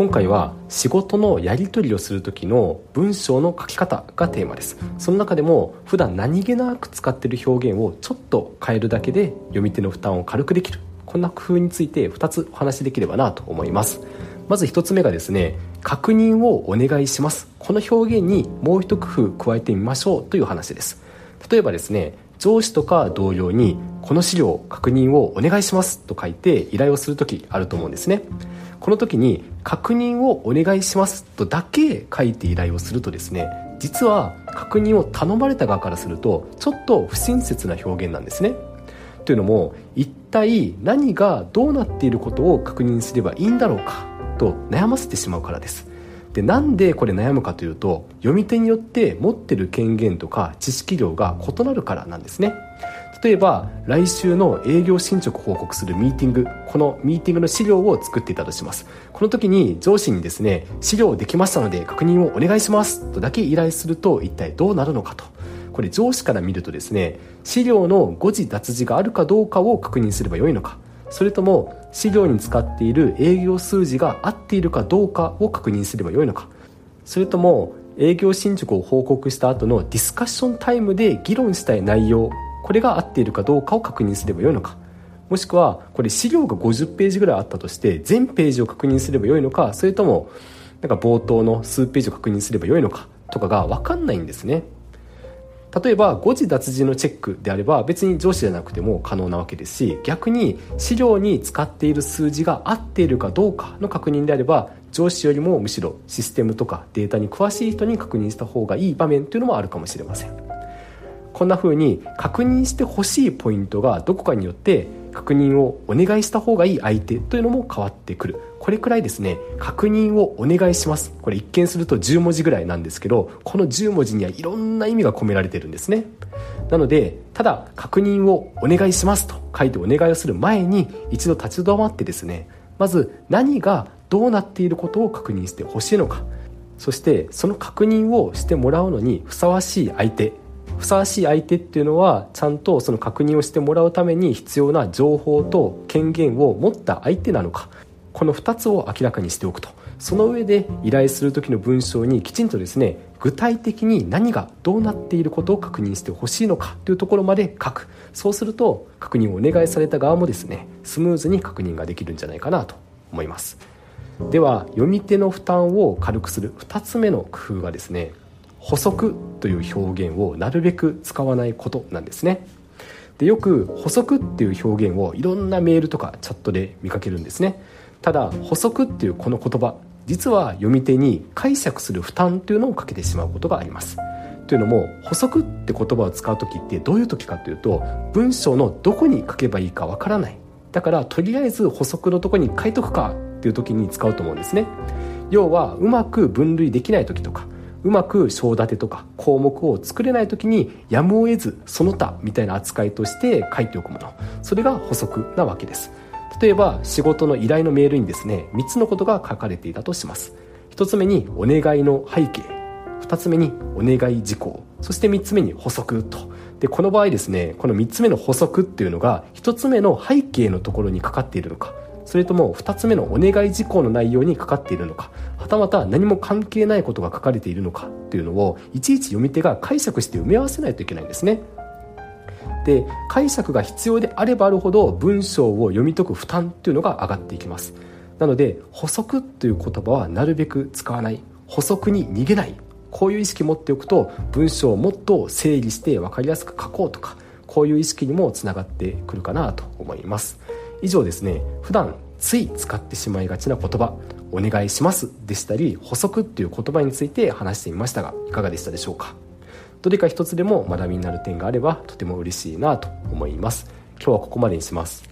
今回は仕事のやり取りをする時の文章の書き方がテーマです。その中でも普段何気なく使っている表現をちょっと変えるだけで読み手の負担を軽くできる。こんな工夫について2つお話しできればなと思います。まず1つ目がですね確認をお願いします。この表現にもう一工夫加えてみましょうという話です。例えばですね上司とか同僚にこの資料確認をお願いしますと書いて依頼をする時あると思うんですね。この時に確認をお願いしますとだけ書いて依頼をするとですね実は確認を頼まれた側からするとちょっと不親切な表現なんですね。というのも一体何がどうなっていることを確認すればいいんだろうかと悩ませてしまうからです。でなんでこれ悩むかというと読み手によって持ってる権限とか知識量が異なるからなんですね。例えば来週の営業進捗報告するミーティングこのミーティングの資料を作っていたとします。この時に上司にですね資料できましたので確認をお願いします。とだけ依頼すると一体どうなるのかと。これ上司から見るとですね資料の誤字脱字があるかどうかを確認すればよいのか。それとも資料に使っている営業数字が合っているかどうかを確認すればよいのか。それとも営業進捗を報告した後のディスカッションタイムで議論したい内容これが合っているかどうかを確認すればよいのか。もしくはこれ資料が50ページぐらいあったとして全ページを確認すればよいのか。それともなんか冒頭の数ページを確認すればよいのかとかが分かんないんですね。例えば誤字脱字のチェックであれば別に上司じゃなくても可能なわけですし逆に資料に使っている数字が合っているかどうかの確認であれば上司よりもむしろシステムとかデータに詳しい人に確認した方がいい場面というのもあるかもしれません。こんな風に確認してほしいポイントがどこかによって確認をお願いした方がいい相手というのも変わってくる。これくらいですね確認をお願いします。これ一見すると10文字ぐらいなんですけどこの10文字にはいろんな意味が込められてるんですね。なのでただ確認をお願いしますと書いてお願いをする前に一度立ち止まってですねまず何がどうなっていることを確認してほしいのか。そしてその確認をしてもらうのにふさわしい相手。ふさわしい相手っていうのはちゃんとその確認をしてもらうために必要な情報と権限を持った相手なのか。この2つを明らかにしておくと。その上で依頼する時の文章にきちんとですね具体的に何がどうなっていることを確認してほしいのかというところまで書くそうすると確認をお願いされた側もですねスムーズに確認ができるんじゃないかなと思います。では読み手の負担を軽くする2つ目の工夫がですね補足という表現をなるべく使わないことなんですね。でよく補足っていう表現をいろんなメールとかチャットで見かけるんですね。ただ補足っていうこの言葉実は読み手に解釈する負担というのをかけてしまうことがあります。というのも補足って言葉を使う時ってどういう時かというと文章のどこに書けばいいかわからない。だからとりあえず補足のとこに書いとくかっていう時に使うと思うんですね。要はうまく分類できない時とかうまく章立てとか項目を作れない時にやむを得ずその他みたいな扱いとして書いておくもの。それが補足なわけです。例えば仕事の依頼のメールにですね3つのことが書かれていたとします。1つ目にお願いの背景。2つ目にお願い事項。そして3つ目に補足と。でこの場合ですねこの3つ目の補足っていうのが1つ目の背景のところにかかっているのか。それとも2つ目のお願い事項の内容にかかっているのかはたまた何も関係ないことが書かれているのかっていうのをいちいち読み手が解釈して埋め合わせないといけないんですね。で解釈が必要であればあるほど文章を読み解く負担っていうのが上がっていきます。なので補足という言葉はなるべく使わない。補足に逃げない。こういう意識を持っておくと文章をもっと整理して分かりやすく書こうとかこういう意識にもつながってくるかなと思います。以上ですね。普段つい使ってしまいがちな言葉お願いしますでしたり補足っていう言葉について話してみましたがいかがでしたでしょうか？どれか一つでも学びになる点があればとても嬉しいなと思います。今日はここまでにします。